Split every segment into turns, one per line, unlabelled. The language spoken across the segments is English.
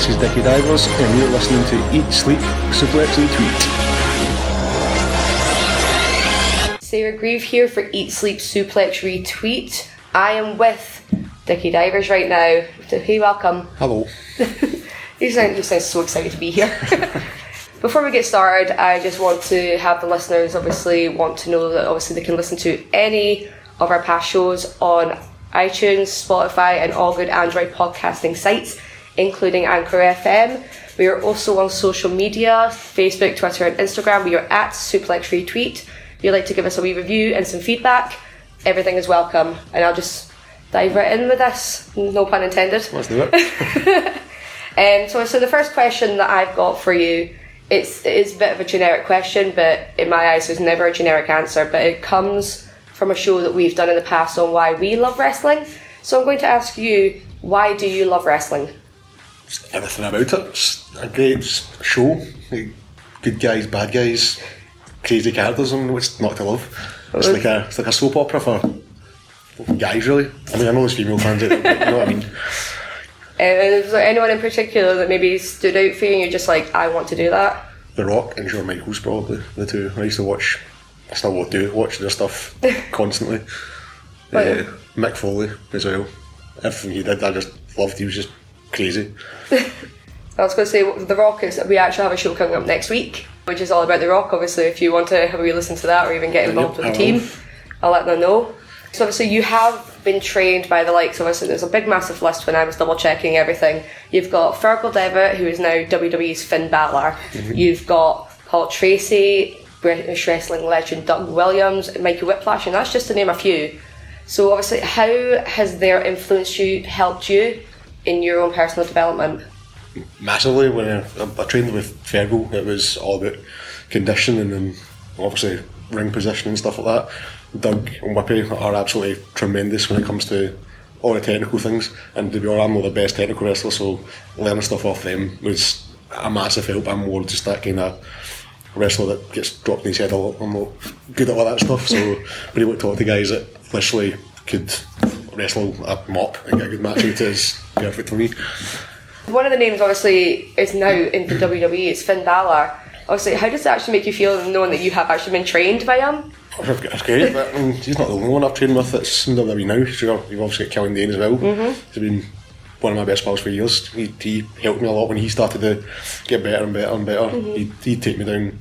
This is Dickie Divers, and you're listening to Eat, Sleep, Suplex, and Retweet.
Sarah Grieve here for Eat, Sleep, Suplex, Retweet. I am with Dickie Divers right now. So, hey, welcome.
Hello.
You sound, you sound so excited to be here. Before we get started, I just want to have the listeners obviously want to know that obviously they can listen to any of our past shows on iTunes, Spotify, and all good Android podcasting sites, including Anchor FM. We are also on social media Facebook, Twitter, and Instagram. We are at Suplex Retweet. If you'd like to give us a wee review and some feedback, everything is welcome. And I'll just dive right in with this, no pun intended.
Let's do it.
Um, so, so the first question that I've got for you, it's it is a bit of a generic question, but in my eyes, there's never a generic answer. But it comes from a show that we've done in the past on why we love wrestling. So I'm going to ask you, why do you love wrestling?
Everything about it. It's a great show. Good guys, bad guys, crazy characters, and what's not to love. It's like a it's like a soap opera for guys, really. I mean, I know there's female fans out there, you know what I mean.
Uh, is there anyone in particular that maybe stood out for you, and you're just like, I want to do that?
The Rock and Shawn Michaels, probably the two. I used to watch. I still will do watch their stuff constantly.
But-
Uh, Mick Foley as well. Everything he did, I just loved. He was just crazy.
I was going to say, The Rock is, we actually have a show coming up next week, which is all about The Rock. Obviously, if you want to have a wee listen to that or even get involved with
I
the team. I'll let them know. So, obviously, you have been trained by the likes of us. There's a big, massive list when I was double checking everything. You've got Fergal Devitt, who is now WWE's Finn Balor. Mm-hmm. You've got Paul Tracy, British wrestling legend Doug Williams, Michael Whiplash, and that's just to name a few. So, obviously, how has their influence you, helped you in your own personal development?
massively when I, I trained with Fergal. It was all about conditioning and obviously ring position and stuff like that. Doug and Whippy are absolutely tremendous when it comes to all the technical things. And to be honest, I'm not the best technical wrestler, so learning stuff off them was a massive help. I'm more just that kind of wrestler that gets dropped in his head a lot. I'm not good at all that stuff, so able to talk to guys that literally could wrestle a mop and get a good match out is perfect for me.
One of the names, obviously, is now in the WWE. It's Finn Balor. Obviously, how does it actually make you feel knowing that you have actually been trained by him?
Oh, that's great, but I mean, he's not the only one I've trained with that's in WWE now. Sure, you've obviously got Killian Dain as well. Mm-hmm. He's been one of my best pals for years. He, he helped me a lot when he started to get better and better and better. He'd, he'd take me down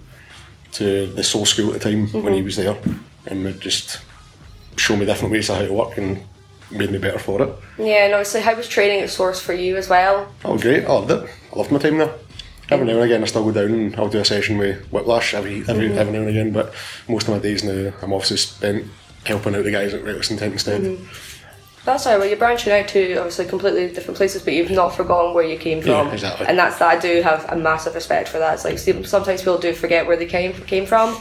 to the Source School at the time when he mm-hmm. was there and would just show me different ways of how to work and made me better for it.
Yeah, and obviously, how was training at Source for you as well?
Oh, great. Oh, I loved it. I loved my time there. Every now and again, I still go down and I'll do a session with Whiplash every every, mm-hmm. every now and again, but most of my days now, I'm obviously spent helping out the guys at Reckless Intent instead. Mm-hmm.
That's right. Well, you're branching out to obviously completely different places, but you've not forgotten where you came from.
Yeah, exactly.
And that's that. I do have a massive respect for that. It's like see, sometimes people do forget where they came came from,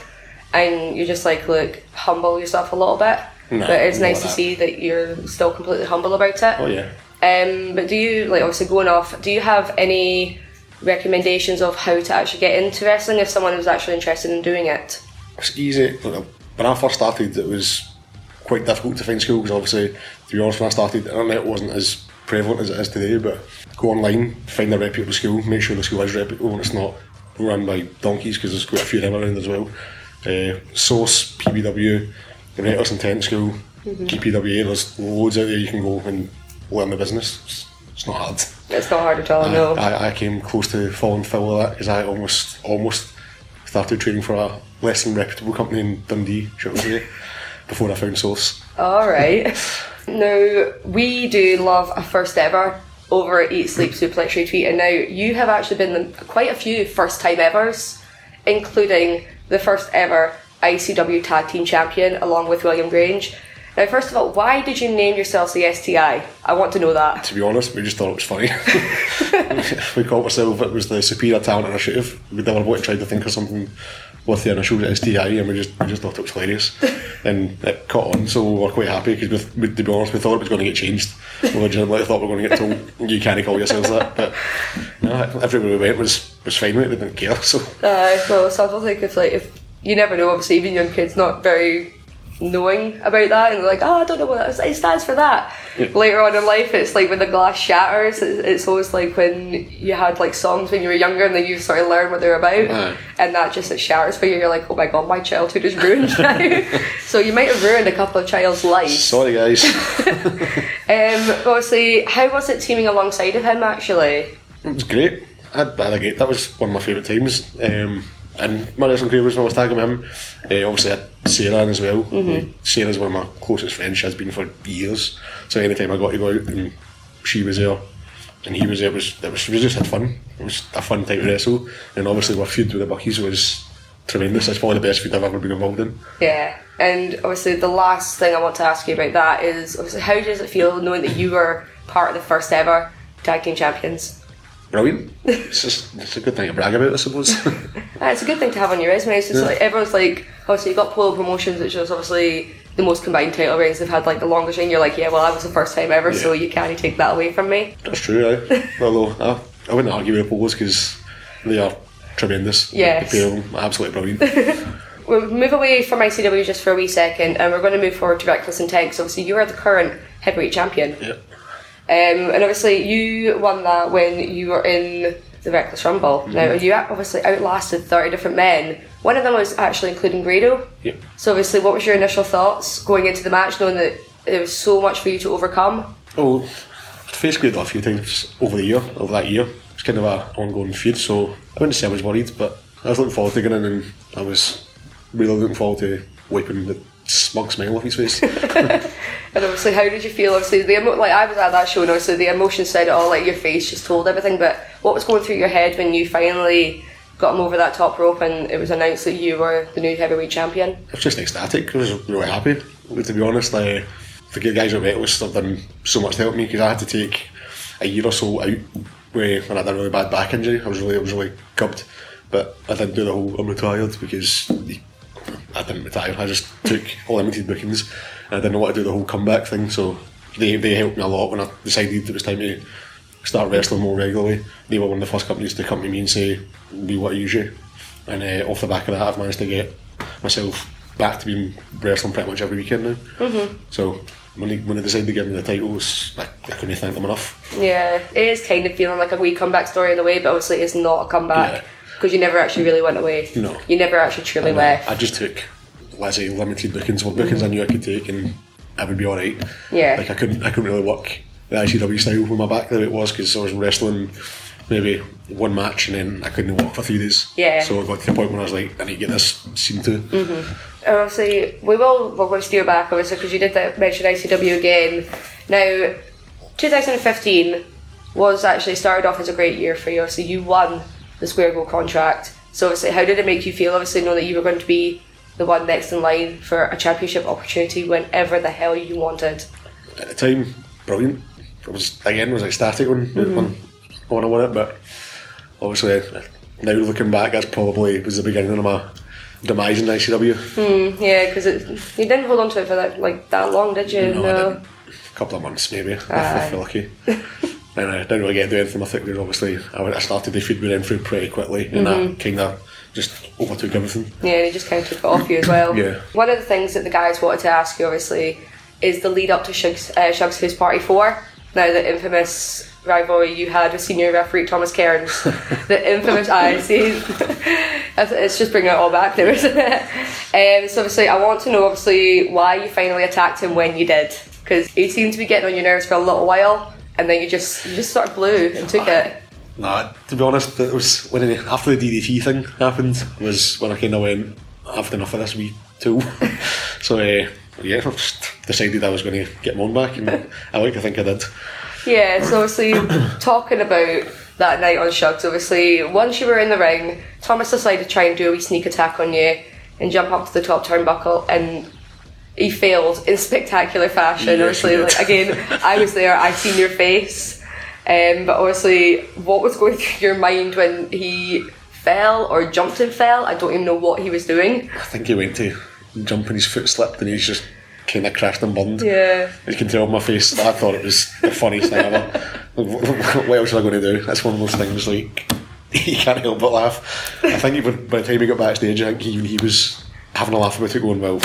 and you just like look humble yourself a little bit.
No,
but it's nice to see that you're still completely humble about it.
Oh, yeah.
Um, but do you like obviously going off? Do you have any recommendations of how to actually get into wrestling if someone was actually interested in doing it?
It's easy. When I first started, it was quite difficult to find school because obviously, to be honest, when I started, the internet wasn't as prevalent as it is today. But go online, find a reputable school, make sure the school is reputable and it's not run by donkeys because there's quite a few of them around as well. Uh, Source, PBW, the Reckless Intent School, mm-hmm. GPWA, there's loads out there you can go and learn the business. It's, it's not hard.
It's not hard at all. no.
I, I came close to falling foul of that because I almost almost started training for a less than reputable company in Dundee, shall we say, before I found Source.
All right. Now we do love a first ever over at Eat Sleep Suplex Retweet, and now you have actually been quite a few first time evers, including the first ever ICW Tag Team Champion along with William Grange. Now, first of all, why did you name yourselves the STI? I want to know that.
To be honest, we just thought it was funny. we called ourselves it was the Superior Talent Initiative. We never wanted to try to think of something with the initials STI, and we just we just thought it was hilarious, and it caught on. So we were quite happy because, we, to be honest, we thought it was going to get changed. We legitimately thought we were going to get told you can't call yourselves that, but no, everywhere we went was was fine with it. They didn't care. So
Uh, well, so I don't think if like if you never know, obviously even young kids not very knowing about that and they're like, oh, I don't know what that- it stands for that. Later on in life, it's like when the glass shatters. It's, it's always like when you had like songs when you were younger and then you sort of learn what they're about, and that just it shatters for you. You're like, oh my god, my childhood is ruined now. so you might have ruined a couple of child's lives.
Sorry, guys.
Um, obviously, how was it teaming alongside of him actually?
It was great. I had, I had a great. That was one of my favourite times. Um, and my wrestling career was when I was tagging with him. Uh, obviously, Sarah as well. Uh, Sarah's one of my closest friends. She has been for years. So anytime I got to go out and she was there and he was there, it was it was we just had fun. It was a fun time to wrestle. And obviously, our feud with the Buckies was tremendous. It's probably the best feud I've ever been involved in.
Yeah, and obviously the last thing I want to ask you about that is obviously how does it feel knowing that you were part of the first ever tag team champions?
Brilliant. it's just it's a good thing to brag about, I suppose.
Uh, it's a good thing to have on your resume. It's just like everyone's like, obviously you got Polo Promotions, which is obviously the most combined title reigns they've had like the longest reign. You're like, yeah, well, that was the first time ever, so you can't take that away from me.
That's true, eh? Although I, I wouldn't argue with the Polos because they are tremendous.
Yes.
The pair absolutely brilliant.
We'll move away from ICW just for a wee second, and we're going to move forward to Reckless Intent. 'cause obviously, you are the current heavyweight champion.
yeah.
Um, and obviously, you won that when you were in the Reckless Rumble. Now, you obviously outlasted 30 different men. One of them was actually including Grado.
Yeah.
So, obviously, what was your initial thoughts going into the match, knowing that there was so much for you to overcome?
Oh, I'd faced Grado a few times over the year, over that year. It's kind of an ongoing feud, so I wouldn't say I was worried, but I was looking forward to getting in and I was really looking forward to wiping the smug smile off his face.
And obviously, how did you feel? Obviously, the emo- like I was at that show, and obviously the emotion said it all. Like your face just told everything. But what was going through your head when you finally got him over that top rope and it was announced that you were the new heavyweight champion?
I was just ecstatic. I was really happy. To be honest, I, the guys at Reckless have done so much to help me because I had to take a year or so out when I had a really bad back injury. I was really, I was really gubbed, but I didn't do the whole I'm retired because I didn't retire. I just took all limited bookings. And I didn't want to do the whole comeback thing, so they they helped me a lot when I decided it was time to start wrestling more regularly. They were one of the first companies to come to me and say, "We want to use you." And uh, off the back of that, I've managed to get myself back to being wrestling pretty much every weekend now. Mm-hmm. So when they, when they decided to give me the titles, I, I couldn't thank them enough.
Yeah, it is kind of feeling like a wee comeback story in a way, but obviously it's not a comeback
Yeah.
Because you never actually really went away.
No.
you never actually truly left.
I just took, let's say, limited bookings, or bookings I knew I could take, and I would be all right.
Yeah.
Like I couldn't, I couldn't really work the ICW style with my back the way it was because I was wrestling maybe one match and then I couldn't walk for three days.
Yeah.
So I got to the point when I was like, I need to get this seen to. Mm-hmm.
And obviously, we will we're going to steer back obviously because you did that, mention ICW again. Now, 2015 was actually started off as a great year for you. Obviously, you won the Square Go contract. So obviously, how did it make you feel? Obviously, know that you were going to be the one next in line for a championship opportunity whenever the hell you wanted.
At the time, brilliant. I was again was ecstatic when
Mm-hmm.
when, when I won it, but obviously now looking back, that's probably was the beginning of my demise in ICW.
Yeah, because you didn't hold on to it for that like that long, did you?
No, didn't. A couple of months maybe, if feel lucky. and I didn't really get to do anything with it because obviously I, went, I started the feed with Renfrew pretty quickly and
Mm-hmm.
that kind of just overtook everything.
Yeah, they just kind of took it off you as well.
Yeah.
One of the things that the guys wanted to ask you, obviously, is the lead up to Shug's, uh, Shug's Party 4. Now, the infamous rivalry you had with senior referee Thomas Cairns. the infamous, I see. It's- it's just bringing it all back there, isn't it? Um, so, obviously, I want to know, obviously, why you finally attacked him when you did. Because he seemed to be getting on your nerves for a little while, and then you just you just sort of blew and took it.
Nah, to be honest, it was when it, after the DDT thing happened was when I kind of went, I've had enough of this wee tool. so uh, yeah, I just decided I was going to get mine back, and I like to think I did.
Yeah, so obviously talking about that night on Shugs, obviously once you were in the ring, Thomas decided to try and do a wee sneak attack on you and jump up to the top turnbuckle and he failed in spectacular fashion. Obviously, like again, I was there, I seen your face. Um, but obviously what was going through your mind when he fell or jumped and fell, I don't even know what he was doing.
I think he went to jump and his foot slipped and he's just kind of crashed and burned.
Yeah.
You can tell on my face. I thought it was the funniest thing ever. what else was I going to do? That's one of those things like you can't help but laugh. I think even by the time he got backstage, I think even he was having a laugh about it, going, "Well,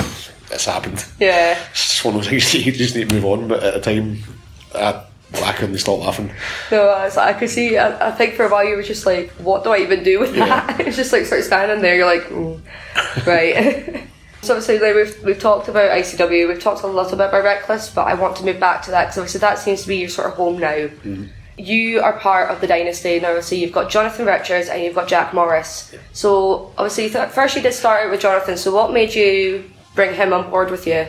it's happened."
Yeah.
It's just one of those things you just need to move on. But at the time, I, I couldn't stop laughing.
No, I, was like, I could see. I, I think for a while you were just like, "What do I even do with
Yeah.
that?" It's just like sort of standing there. You're like, mm, right. so obviously, like, we've we've talked about ICW. We've talked a lot about by Reckless, but I want to move back to that because obviously that seems to be your sort of home now. You are part of the dynasty now. Obviously, you've got Jonathan Richards and you've got Jack Morris. So obviously, th- first you did start out with Jonathan. So what made you bring him on board with you?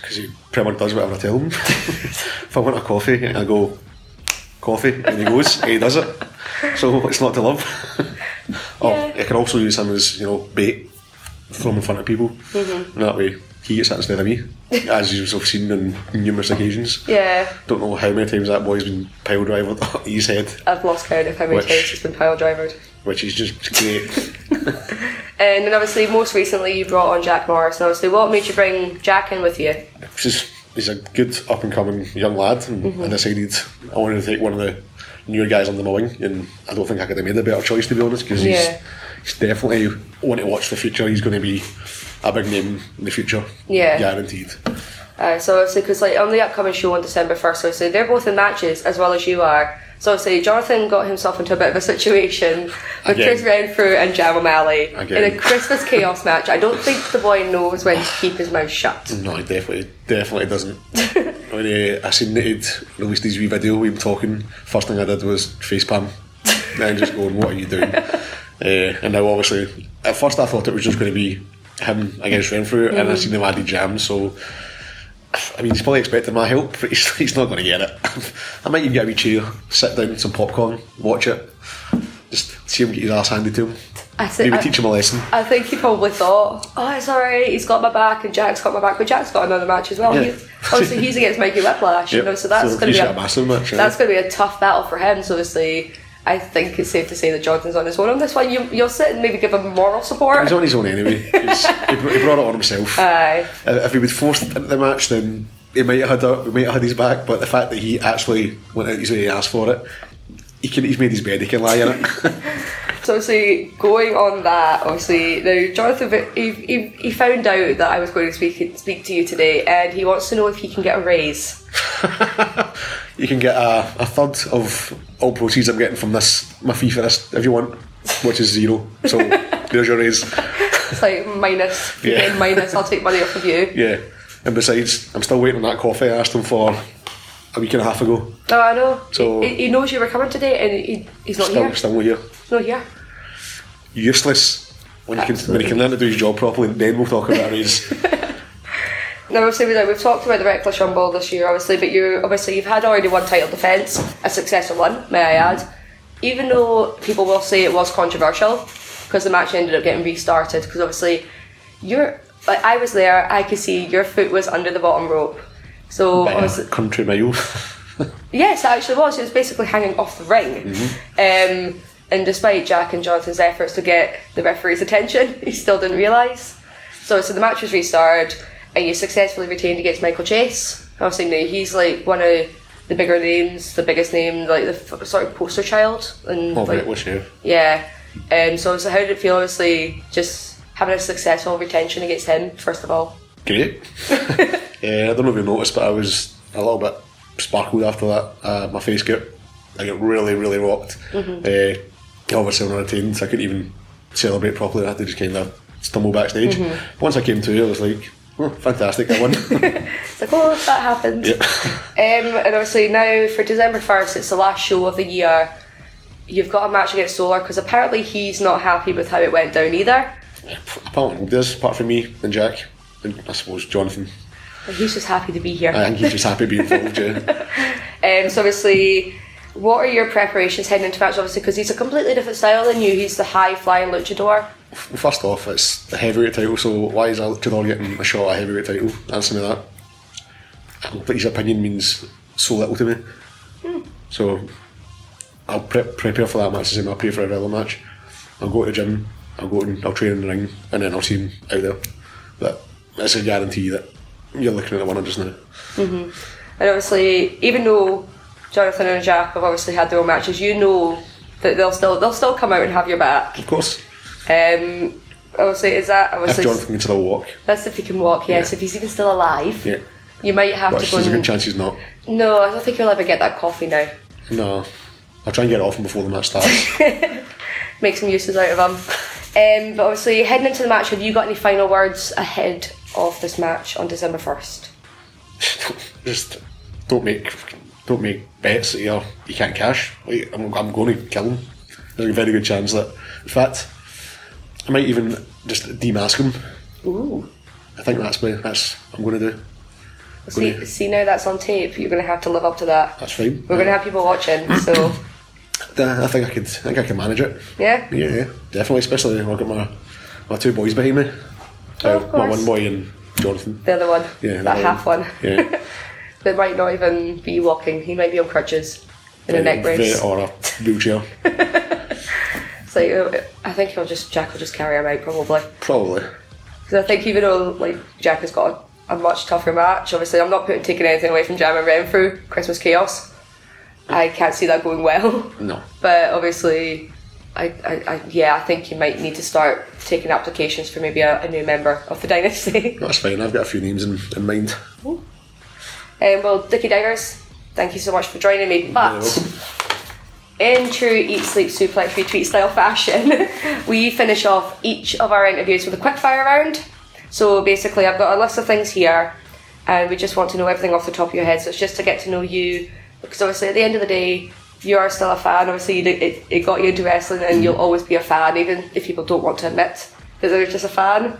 because he pretty much does whatever I tell him. if I want a coffee, I go coffee, and he goes, and he does it. So it's not to love? oh,
Yeah.
I can also use him as you know bait, throw him in front of people,
Mm-hmm.
that way he gets that instead of me, as you've seen on numerous occasions.
Yeah,
Don't know how many times that boy's been pile driver his head,
I've lost count of how many
Which-
times he's been pile drivered.
which is just great.
And then obviously, most recently, you brought on Jack Morris. And obviously, what made you bring Jack in with you?
He's, he's a good up and coming young lad, and
Mm-hmm.
I decided I wanted to take one of the newer guys under my wing, and I don't think I could have made a better choice to be honest, because
Yeah.
he's, he's definitely one to watch the future. He's going to be a big name in the future,
Yeah.
guaranteed.
Uh, so obviously, because like on the upcoming show on December first, obviously they're both in matches as well as you are. So obviously, Jonathan got himself into a bit of a situation with
Again.
Chris Renfrew and Jam O'Malley
Again.
in a Christmas chaos match. I don't think the boy knows when to keep his mouth shut.
No, he definitely, definitely doesn't. when uh, I seen that he'd released his wee video, we were talking. First thing I did was facepalm, then just going, "What are you doing?" Uh, and now, obviously, at first I thought it was just going to be him against Renfrew, and I've seen him added Jam, so. I mean, he's probably expecting my help, but he's, he's not going to get it. I might even get a wee chair, sit down, some popcorn, watch it, just see him get his ass handed to him.
I think
Maybe
I,
teach him a lesson.
I think he probably thought, "Oh, it's alright. He's got my back, and Jack's got my back." But Jack's got another match as well.
Yeah.
He, obviously, he's against Mikey Whiplash, you know, so that's
So
going to be
a massive match?
That's going to be a tough battle for him. So obviously, I think it's safe to say that Jonathan's on his own on this one. You, you'll sit and maybe give him moral support.
He's on his own anyway. He brought it on himself.
Aye.
Uh, if he was forced into the match, then he might have had a, he might have had his back. But the fact that he actually went out his way and asked for it, he can, he's made his bed. He can lie in it.
So obviously, going on that, obviously, now Jonathan, he, he, he found out that I was going to speak speak to you today, and he wants to know if he can get a raise.
you can get a, a third of all proceeds I'm getting from this my fee for this if you want, which is zero. So there's your raise.
It's like minus,
Yeah.
minus. I'll take money off of you.
Yeah. And besides, I'm still waiting on that coffee I asked him for a week and a half ago.
No, I know.
So-
he, he knows you were coming today, and he, he's not
Still,
here.
still not here.
Not here.
Useless. When you, can, when he can learn to do his job properly, then we'll talk about raise.
Now, obviously, we- we've talked about the Reckless Rumble this year, obviously, but you obviously you've had already one title defence, a successful one, may I add. Even though people will say it was controversial, because the match ended up getting restarted, because obviously you're like I was there, I could see your foot was under the bottom rope. So
a country mile.
Yes, it actually was. It was basically hanging off the ring. Um, and despite Jack and Jonathan's efforts to get the referee's attention, he still didn't realise. So, so the match was restarted, and you successfully retained against Michael Chase. Obviously, now he's like one of the bigger names, the biggest name, like the f- sort of poster child. And
Of
like,
which, yeah.
Um, so, so how did it feel? Obviously, just having a successful retention against him, first of all.
Great. yeah, I don't know if you noticed, but I was a little bit sparkled after that. Uh, my face got, I got really, really rocked. Uh, obviously, when I retained, I couldn't even celebrate properly. I had to just kind of stumble backstage. Once I came to, I was like, oh, fantastic, that one.
It's like, oh, that happened.
yeah.
Um, and obviously now for December 1st, it's the last show of the year. You've got a match against Solar because apparently he's not happy with how it went down either.
Apparently, is, apart from me and Jack, and I suppose Jonathan.
But he's just happy to be here.
I think he's just happy being involved, yeah.
Um, so obviously, what are your preparations heading into match? Obviously, because he's a completely different style than you. He's the high flying luchador.
Well, first off, it's a heavyweight title, so why is Luchador getting a shot at a heavyweight title? Answer me that. But his opinion means so little to me. So I'll prep, prepare for that match the same I prepare for every other match. I'll go to the gym, I'll go and I'll train in the ring, and then I'll see him out there. But it's a guarantee that you're looking at the winner just now. Mm-hmm.
And obviously, even though Jonathan and Jack have obviously had their own matches, you know that they'll still they'll still come out and have your back.
Of course.
Um, Obviously, is that
If
obviously
Jonathan can still walk,
that's if he can walk? Yes,
Yeah.
if he's even still alive,
yeah.
you might have
But
to go.
there's a good chance he's not.
no, I don't think he'll ever get that coffee now.
No. I'll try and get it off him before the match starts.
Make some uses out of him. Um, but obviously, heading into the match, have you got any final words ahead of this match on December first?
Just don't make don't make bets that you you can't cash. Like, I'm, I'm going to kill him. There's a very good chance that, in fact, I might even just demask him.
Ooh.
I think that's me. That's what I'm going to do.
See,
Gonna-
see now that's on tape. You're going to have to live up to that.
That's fine.
We're going to have people watching, so
I think I could. I think I can manage it.
yeah.
Yeah, yeah, definitely. Especially when I've got my my two boys behind me.
Oh, of
Uh, my one boy and Jonathan.
The other one,
Yeah,
that
that
half one,
Yeah.
that might not even be walking. He might be on crutches in a neck brace.
Or a wheelchair.
Uh, I think he'll just Jack will just carry him out probably.
Probably.
Because I think even though like Jack has got a, a much tougher match, obviously I'm not putting taking anything away from Jam and Renfrew Christmas Chaos. I can't see that going well.
No.
But obviously, I, I, I yeah, I think you might need to start taking applications for maybe a, a new member of the dynasty.
That's fine. I've got a few names in, in mind.
Um, well, Dickie Divers, thank you so much for joining me. But. In true Eat Sleep Suplex Retweet style fashion, we finish off each of our interviews with a quick fire round. So basically, I've got a list of things here, and we just want to know everything off the top of your head. So it's just to get to know you, because obviously at the end of the day, you are still a fan. Obviously, it, it got you into wrestling, and you'll always be a fan, even if people don't want to admit that they're just a fan.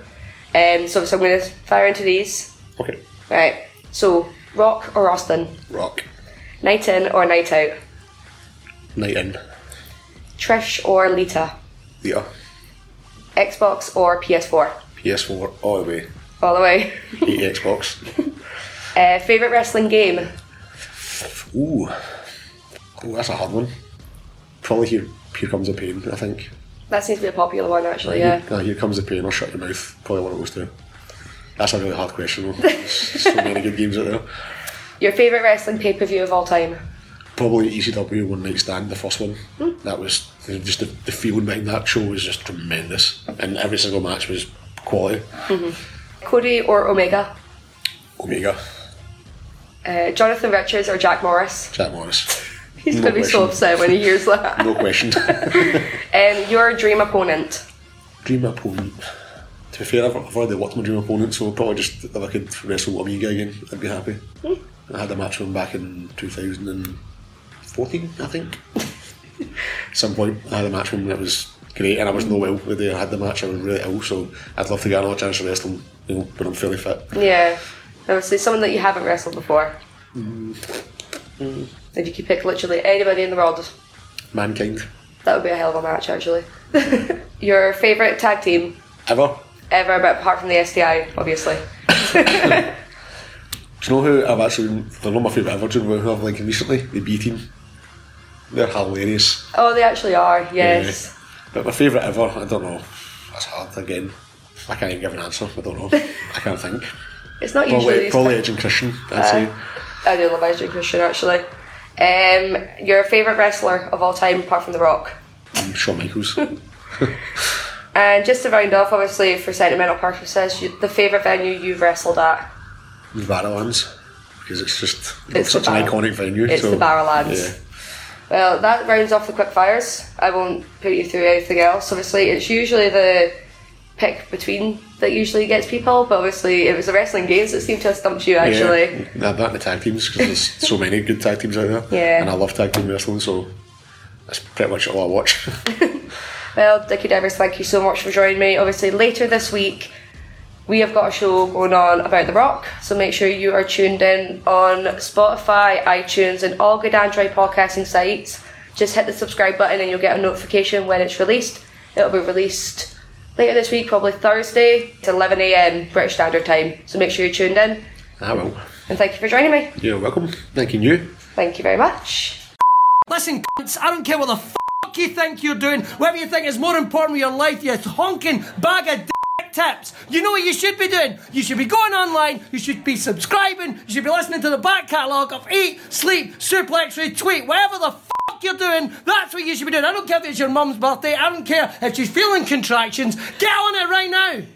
Um, so, so I'm going to fire into these.
Okay.
Right. So, Rock or Austin?
Rock.
Night in or night out?
Night in.
Trish or Lita?
Lita.
Xbox or PS4?
PS4 all the way.
All the way.
Xbox.
Uh, favorite wrestling game?
Ooh. Oh, that's a hard one. Probably here, here comes the pain. I think.
That seems to be a popular one, actually. Yeah.
Here, uh, here comes the pain. Or shut your mouth. Probably one of those two. That's a really hard question. So many good games out there.
Your favorite wrestling pay per view of all time?
Probably ECW One Night Stand, the first one. That was just the, the feeling behind that show was just tremendous, and every single match was quality.
Cody or Omega?
Omega,
Uh, Jonathan Richards or Jack Morris?
Jack Morris,
He's
No
going to be so upset when he hears that.
no question.
Um, your dream opponent?
dream opponent. To be fair, I've, I've already worked my dream opponent, so probably just if I could wrestle Omega again, I'd be happy. I had a match with him back in 2014, I think. At some point, I had a match with him that was great, and I was no well the day I had the match. I was really ill, so I'd love to get another chance to wrestle him, you know, when I'm fairly fit.
Yeah. Obviously, someone that you haven't wrestled before. Mm. If you could pick literally anybody in the world,
Mankind,
that would be a hell of a match, actually. your favourite tag team
ever.
ever, but apart from the STI, obviously.
Do you know who I've actually? They're not my favourite ever. Do you know who I've like recently? The B team. They're hilarious.
Oh, they actually are, yes.
But my favourite ever, I don't know. That's hard again. I can't even give an answer. I don't know. I can't think.
It's not usually
Probably,
these.
probably Edge and Christian. I'd say.
I do love Edge Christian actually. Um, your favourite wrestler of all time, apart from The Rock.
Um, Shawn Michaels.
And just to round off, obviously, for sentimental purposes, you, the favourite venue you've wrestled at.
the Barrowlands. Because it's just
It's
such an iconic venue.
it's
so,
the Barrowlands.
Yeah.
Well, that rounds off the quick fires. I won't put you through anything else. Obviously, it's usually the pick between that usually gets people, but obviously, it was the wrestling games that seemed to have stumped you actually.
Yeah, that, that and the tag teams because there's so many good tag teams out there.
Yeah.
And I love tag team wrestling, so that's pretty much all I watch.
Well, Dickie Divers, thank you so much for joining me. Obviously, later this week, we have got a show going on about The Rock, so make sure you are tuned in on Spotify, iTunes, and all good Android podcasting sites. Just hit the subscribe button and you'll get a notification when it's released. It'll be released later this week, probably Thursday. It's 11am British Standard Time, so make sure you're tuned in.
I will.
And thank you for joining me.
You're welcome. Thanking you.
Thank you very much.
Listen, cunts, I don't care what the fuck you think you're doing, whatever you think is more important with your life, you honking bag of dick tips. You know what you should be doing? You should be going online, you should be subscribing, you should be listening to the back catalogue of Eat, Sleep, Suplex, Retweet, whatever the fuck you're doing, that's what you should be doing. I don't care if it's your mum's birthday. I don't care if she's feeling contractions. Get on it right now.